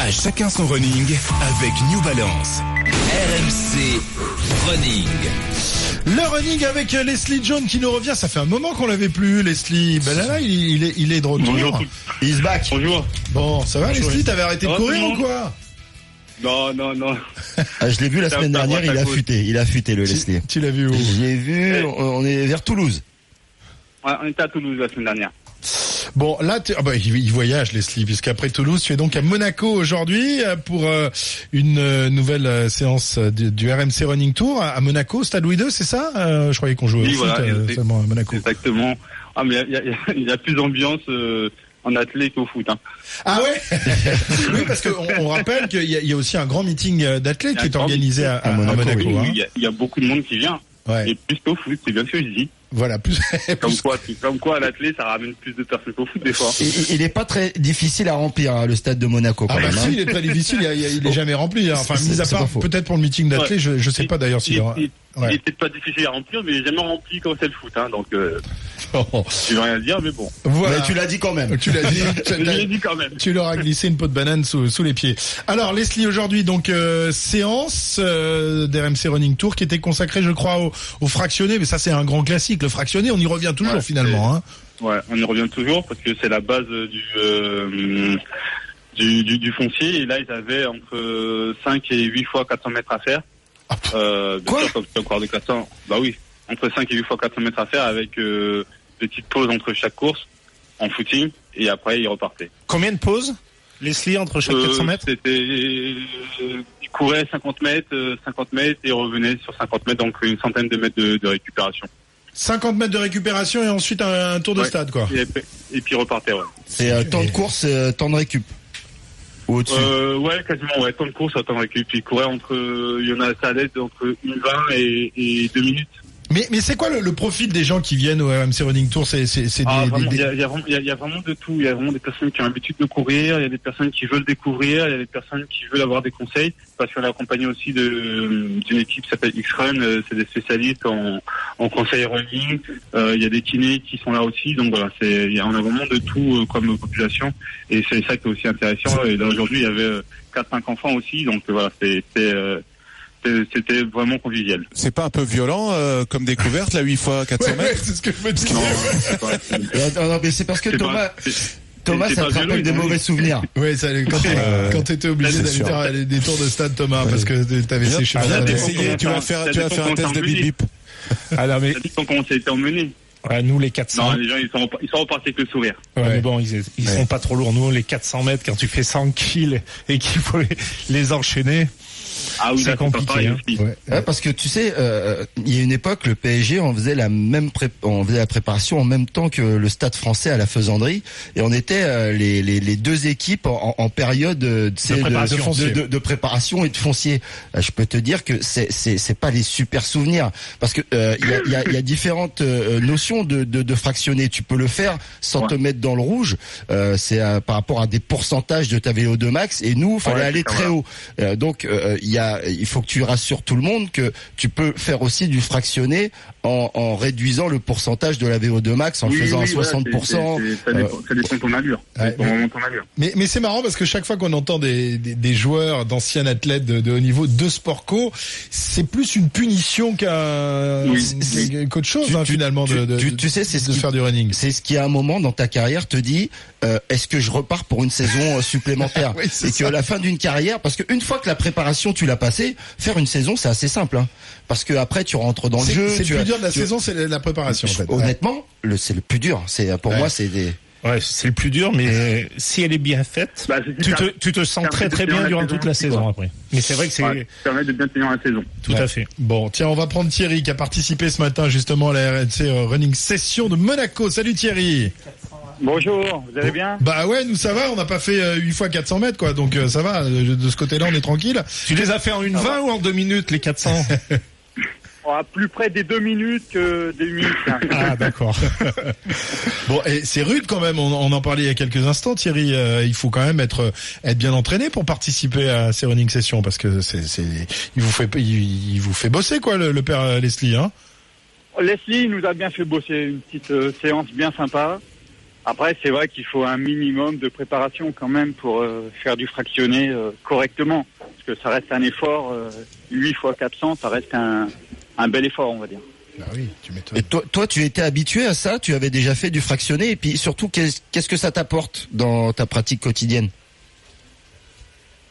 À chacun son running avec New Balance. RMC Running. Le running avec euh, Leslie John qui nous revient. Ça fait un moment qu'on l'avait plus, Leslie. Ben là, là, il, il est, il est de retour. Bonjour. Il se back. Bonjour. Bon, ça va, Bonjour. Leslie? T'avais arrêté de va, courir ou quoi? Non, non, non. Ah, je l'ai vu la semaine dernière, il a futé, il a futé le Tu- Leslie. Tu l'as vu où? Je l'ai vu, Eh. on on est vers Toulouse. Ouais, on était à Toulouse la semaine dernière. Bon, là, tu- ah bah, il voyage, Leslie, puisqu'après Toulouse, tu es donc à Monaco aujourd'hui euh, pour euh, une euh, nouvelle séance du, du RMC Running Tour à Monaco, Stade Louis II, c'est ça Je croyais qu'on jouait Oui, au voilà, seulement à Monaco. Exactement. Ah, mais il y a, y y plus d'ambiance euh, en athlète qu'au foot. Hein. Ah ouais? Oui, parce qu'on on rappelle qu'il y, a- il y a aussi un grand meeting d'athlètes qui est organisé à, à- à Monaco. Oui, hein. il, y a, il y a beaucoup de monde qui vient. Ouais, Et plus qu'au foot, c'est bien ce que je dis. Voilà, plus, Comme quoi, comme quoi à l'athlète, ça ramène plus de personnes qu'au foot des fois. Il- il est pas très difficile à remplir hein, le stade de Monaco quand Ah bah si, hein. il est très difficile, il, il est jamais rempli. hein. Enfin, mis à part peut-être pour le meeting d'athlètes, Ouais. je, je sais pas d'ailleurs s'il il, y aura... il- Ouais. il est peut-être pas difficile à remplir, mais il est jamais rempli quand c'est le foot. Hein, donc, euh, je veux rien dire, mais bon. voilà. Mais tu l'as dit quand même. Tu l'as dit. tu- dit quand même. Tu leur as glissé une peau de banane sous, sous les pieds. Alors Leslie, aujourd'hui donc euh, séance euh, d'RMC Running Tour qui était consacrée, je crois, au, au fractionné. Mais ça c'est un grand classique, le fractionné. On y revient toujours Ouais, finalement. Hein. Ouais, on y revient toujours parce que c'est la base du, euh, du, du, du foncier. Et là, ils avaient entre 5 et 8 fois 400 mètres à faire. Ah, Euh, quoi sûr, comme c'est encore de 400. Bah oui, entre 5 et 8 fois 400 mètres à faire avec euh, des petites pauses entre chaque course en footing. Et après, ils repartaient. Combien de pauses, Leslie, entre chaque 400 Euh, mètres C'était, euh, ils couraient 50 mètres, euh, 50 mètres et revenaient sur 50 mètres, donc une centaine de mètres de, de récupération. 50 mètres de récupération et ensuite un, un tour de Ouais. stade quoi. Et, et puis ils repartaient, ouais. C'est euh, temps de course, euh, temps de récup. Ou au-dessus. Euh, ouais, quasiment, ouais. Temps de course, temps de récup. Il courait entre, il y en a ça l'aide entre une 20 et, et 2 minutes. Mais, mais c'est quoi le, le profil des gens qui viennent au RMC Running Tour C'est Ah, des, il y a, il y, a vraiment- il y a- vraiment de tout. Il y a vraiment des personnes qui ont l'habitude de courir, il y a des personnes qui veulent découvrir, il y a des personnes qui veulent avoir des conseils. Parce qu'on est accompagné aussi d'une équipe qui s'appelle X-Run, euh, c'est des spécialistes en, en conseil running. Euh, il y a des kinés qui sont là aussi. Donc voilà, c'est, il y a, on a vraiment de tout euh, comme population. Et c'est ça qui est aussi intéressant. Et là aujourd'hui, il y avait euh, 4-5 enfants aussi. Donc euh, voilà, euh, c'est- c'était vraiment convivial. C'est pas un peu violent euh, comme découverte, la 8 fois 400 Ouais, ouais, mètres c'est ce que je me dis. Non, non, mais c'est parce que Thomas, pas- Thomas, ça te violent, rappelle des mauvais souvenirs. Ouais, ça, quand Euh, quand t'étais obligé d'aller faire les- des tours de stade, Thomas, parce que t'avais séché ah, tu vas faire, tu vas faire un test de bip bip. Alors, mais Ça dépend comment ça a été emmené. ouais, nous, les 400, Non, les gens, ils sont, ils sont repartis avec le sourire. ouais, Ouais. mais bon, ils, ils sont pas trop lourds. Nous, les 400 mètres, quand tu fais 100 kills et qu'il faut les, les enchaîner, Ah oui, C'est pas compliqué, pareil hein. Ouais. Ouais, parce que tu sais, euh, il y a une époque, le PSG, on faisait la même pré- on faisait la préparation en même temps que le Stade Français à la Faisanderie, et on était euh, les, les, les deux équipes en, en période euh, tu sais, de, préparation. de, de- de préparation et de foncier. Euh, je peux te dire que c'est c'est c'est pas les super souvenirs, parce que euh, il y, a, il y, a, il y a différentes euh, notions de, de, de fractionner. Tu peux le faire sans Ouais. te mettre dans le rouge. Euh, c'est euh, par rapport à des pourcentages de ta VO2 max, et nous, fallait Ouais, aller très voilà. haut. Euh, donc euh, il y a, il faut que tu rassures tout le monde que tu peux faire aussi du fractionné en, en réduisant le pourcentage de la VO2 max en le Oui, faisant oui, à voilà, 60%. c'est- c'est- ça, dépend, ça dépend de ton allure. Ouais, dépend mais- vraiment de ton allure. Mais, mais c'est marrant parce que chaque fois qu'on entend des, des, des joueurs, d'anciens athlètes de, de haut niveau de sport co, c'est plus une punition qu'un Oui. qu'autre chose Tu- hein, tu- finalement tu- de, de, tu- tu sais, c'est de ce qui- faire du running. C'est ce qui à un moment dans ta carrière te dit euh, est-ce que je repars pour une saison euh, supplémentaire Oui, c'est et ça. que à la fin d'une carrière parce qu'une fois que la préparation tu l'as passée faire une saison c'est assez simple hein, parce que après tu rentres dans le jeu c'est le as- plus dur de la tu- saison, c'est la- préparation en fait. Ouais. honnêtement le c'est le plus dur c'est pour Ouais. moi c'est des ouais, c'est le plus dur, mais si elle est bien faite, Bah, c'est- tu ça- te, tu te sens ça très très bien durant toute la saison après. Mais c'est vrai que c'est Ouais, ça permet de bien tenir la saison. tout Ouais. à fait. Bon, tiens, on va prendre Thierry qui a participé ce matin justement à la RNC euh, Running Session de Monaco. Salut Thierry. Bonjour, vous allez bien? Bah ouais, nous ça va, on n'a pas fait euh, 8 fois 400 mètres quoi, donc euh, ça va, euh, de ce côté-là on est tranquille. Tu les as fait en une 20 ou en deux minutes, les 400 On a plus près des deux minutes que des minutes. hein. Ah, d'accord. Bon, et c'est rude quand même, on, on en parlait il y a quelques instants Thierry, euh, il faut quand même être être bien entraîné pour participer à ces running sessions parce que c'est c'est il vous fait il, il vous fait bosser quoi le, le père euh, Leslie hein? Leslie nous a bien fait bosser une petite euh, séance bien sympa. Après, c'est vrai qu'il faut un minimum de préparation quand même pour euh, faire du fractionné euh, correctement. Parce que ça reste un effort, euh, 8 fois 400, ça reste un, un bel effort, on va dire. Bah oui, tu m'étonnes. Et toi, toi, tu étais habitué à ça Tu avais déjà fait du fractionné Et puis surtout, qu'est-ce que ça t'apporte dans ta pratique quotidienne?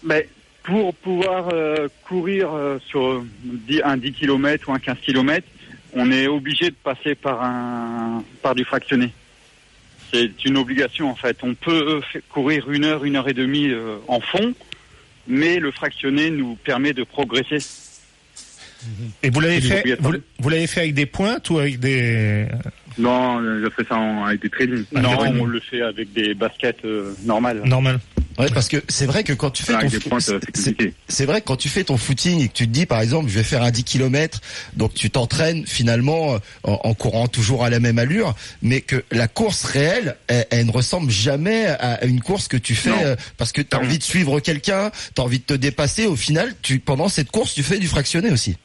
Mais pour pouvoir euh, courir euh, sur 10 un 10 km ou un 15 km, on est obligé de passer par un par du fractionné. C'est une obligation en fait. On peut euh, courir une heure, une heure et demie euh, en fond, mais le fractionné nous permet de progresser. Et vous l'avez fait, vous, vous l'avez fait avec des pointes ou avec des Non, je fais ça en- avec des trainings. Non, qu'on le fait avec des baskets euh, normales. normales Ouais, parce que c'est vrai que quand tu fais ton c'est vrai que quand tu fais footing et que tu te dis par exemple je vais faire un 10 km donc tu t'entraînes finalement euh, en, en courant toujours à la même allure mais que la course réelle elle, elle ne ressemble jamais à une course que tu fais Non. euh, parce que tu as Non. envie de suivre quelqu'un, tu as envie de te dépasser au final tu pendant cette course tu fais du fractionné aussi.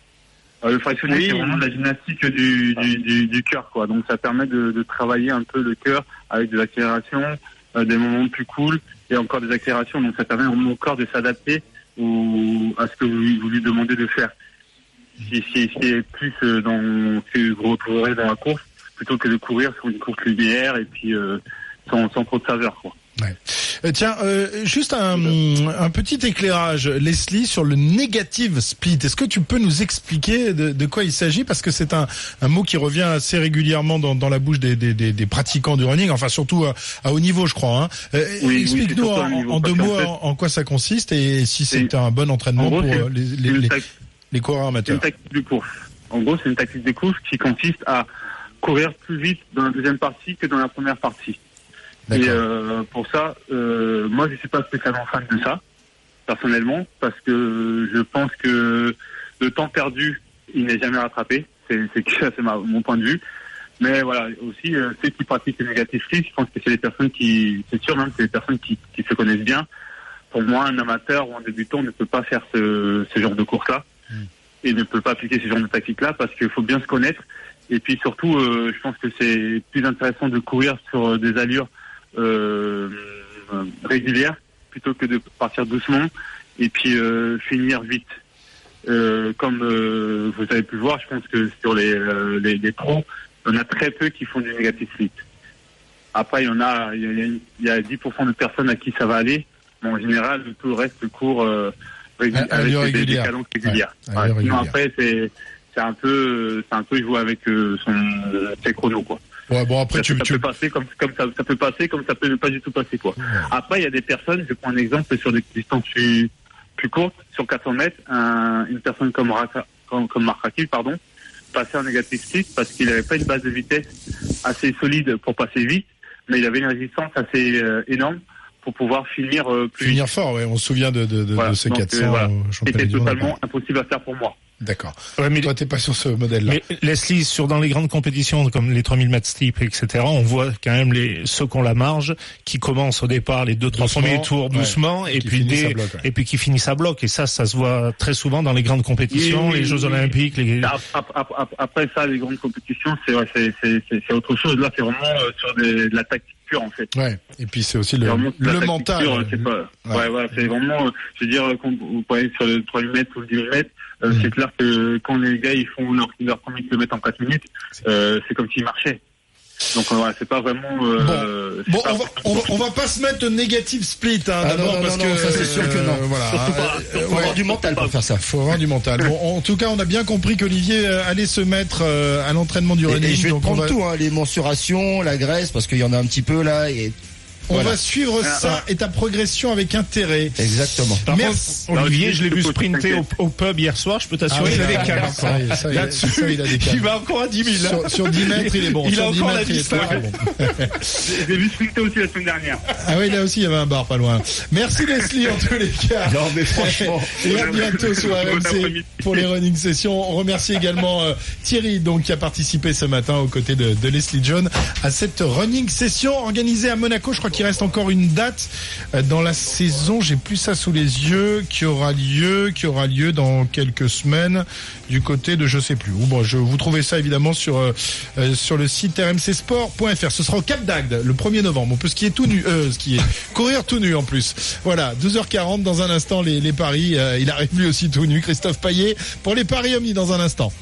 Euh, le fractionné, Oui. c'est vraiment de la gymnastique du, du, du, du cœur, quoi. Donc, ça permet de, de travailler un peu le cœur avec des accélérations, euh, des moments plus cool et encore des accélérations. Donc, ça permet au corps de s'adapter à ce que vous, vous lui demandez de faire. Si, si, si plus euh, dans que vous retrouverez dans la course, plutôt que de courir sur une course linéaire et puis euh, sans, sans trop de saveur, quoi. Euh, tiens, euh, juste un, un petit éclairage, Leslie, sur le negative split. Est-ce que tu peux nous expliquer de, de quoi il s'agit? Parce que c'est un, un mot qui revient assez régulièrement dans, dans la bouche des, des, des, des pratiquants du running, enfin surtout à, à haut niveau, je crois. Hein. Euh, Oui, Explique-nous c'est en, deux mots fait- en, quoi ça consiste et si c'est C'est- un bon entraînement gros, pour c'est- euh, les, C'est les, les, les coureurs C'est amateurs. une tactique de course. En gros, c'est une tactique de course qui consiste à courir plus vite dans la deuxième partie que dans la première partie. Et euh, pour ça, euh, moi, je suis pas spécialement fan de ça, personnellement, parce que je pense que le temps perdu, il n'est jamais rattrapé. C'est mon point de vue. Mais voilà, aussi, euh, ceux qui pratiquent le négatif free, je pense que c'est les personnes qui, c'est sûr même, c'est les personnes qui, qui se connaissent bien. Pour moi, un amateur ou un débutant ne peut pas faire ce, ce genre de course-là et ne peut pas appliquer ce genre de tactique-là parce qu'il faut bien se connaître. Et puis surtout, euh, je pense que c'est plus intéressant de courir sur euh, des allures euh, régulières plutôt que de partir doucement et puis euh, finir vite. Euh, comme vous avez pu voir, je pense que sur les, les, les pros, il y en a très peu qui font du négatif fit. Après, il y en a, il y a, il y a 10% de personnes à qui ça va aller, mais en général, tout le reste court euh, régu- À- à avec des, des régulière. régulières. Ouais, Ouais, sinon régulière. après, c'est c'est un peu c'est un peu jouer avec euh, son ses chronos quoi. Ouais, bon après Ça, tu, ça tu peut passer comme comme ça, ça peut passer comme ça peut pas du tout passer quoi. Après, il y a des personnes, je prends un exemple sur des distances plus, plus courtes, sur 400 mètres, un- une personne comme, Raka- comme, comme Marc pardon, passait en négatif 6 parce qu'il n'avait pas une base de vitesse assez solide pour passer vite, mais il avait une résistance assez euh, énorme pour pouvoir finir euh, plus finir vite. fort. Ouais, on se souvient de, de, de, Voilà. de ces Donc, 400 euh, voilà. championnat C'était totalement impossible à faire pour moi. D'accord. Ouais, mais, Toi, t'es pas sur ce modèle-là. mais Leslie, sur dans les grandes compétitions comme les 3000 mètres steep, etc., on voit quand même les ceux qui ont la marge, qui commencent au départ les deux trois Doucement, premiers tours ouais. doucement, et puis des, bloc, ouais. et puis qui finissent à bloc. Et ça, ça se voit très souvent dans les grandes compétitions, Oui, oui, les Jeux oui. Olympiques, les. Ap- ap- ap- ap- Après ça, les grandes compétitions, c'est ouais, c'est- c'est- c'est- c'est autre chose. Là, c'est vraiment euh, sur des- de la tactique pure, en fait. Ouais. Et puis c'est aussi le, le mental. pure, c'est pas, Ouais. ouais, voilà, c'est vraiment, euh, je veux dire, quand vous voyez sur le 3 mètres ou le 10 mètres, euh, Mhm. c'est clair que quand les gars ils font leur, leur premier kilomètre en 4 minutes, euh, c'est comme s'ils marchaient. Donc euh, voilà, c'est pas vraiment. Euh, Bon, pas on va, on, va, on va pas se mettre au négative split hein, Ah, d'abord non, non, parce non, que non, ça, c'est sûr que non. euh, voilà. Surtout pas, Euh, Faut ouais. avoir du mental pour faire ça. Faut avoir du mental. Bon, en tout cas, on a bien compris qu'Olivier allait se mettre euh, à l'entraînement du Et, running. et je vais donc prendre va, tout, hein, les mensurations, la graisse, parce qu'il y en a un petit peu là. Et on Voilà. va suivre Ah, ça et ta progression avec intérêt. exactement. Par Merci. contre, Olivier, je l'ai vu je- sprinter au, au pub hier soir. Je peux t'assurer, Ah, il a des ça, il a- Là-dessus, ça, il a des il va encore à 10 000. Sur, sur 10 mètres, il est bon. Il sur a 10 encore la mètres, il est distance. très, très bon. J'ai vu sprinter aussi la semaine dernière. Ah oui, là aussi, il y avait un bar pas loin. Merci Leslie, en tous les cas. Non mais franchement. Et à bientôt sur RMC pour les running sessions. On remercie également euh, Thierry, donc, qui a participé ce matin aux côtés de, de Leslie John à cette running session organisée à Monaco. Je crois qu'il reste encore une date euh, dans la saison. J'ai plus ça sous les yeux qui aura lieu, qui aura lieu dans quelques semaines du côté de je sais plus où. Bon, je vous trouvez ça évidemment sur euh, euh, sur le site rmcsport.fr. Ce sera au Cap d'Agde le 1er novembre. On peut skier tout nu, euh, skier, courir tout nu en plus. Voilà, 12h40 dans un instant les, les paris. Euh, il arrive lui aussi tout nu. Christophe Paillet pour les paris Omni dans un instant.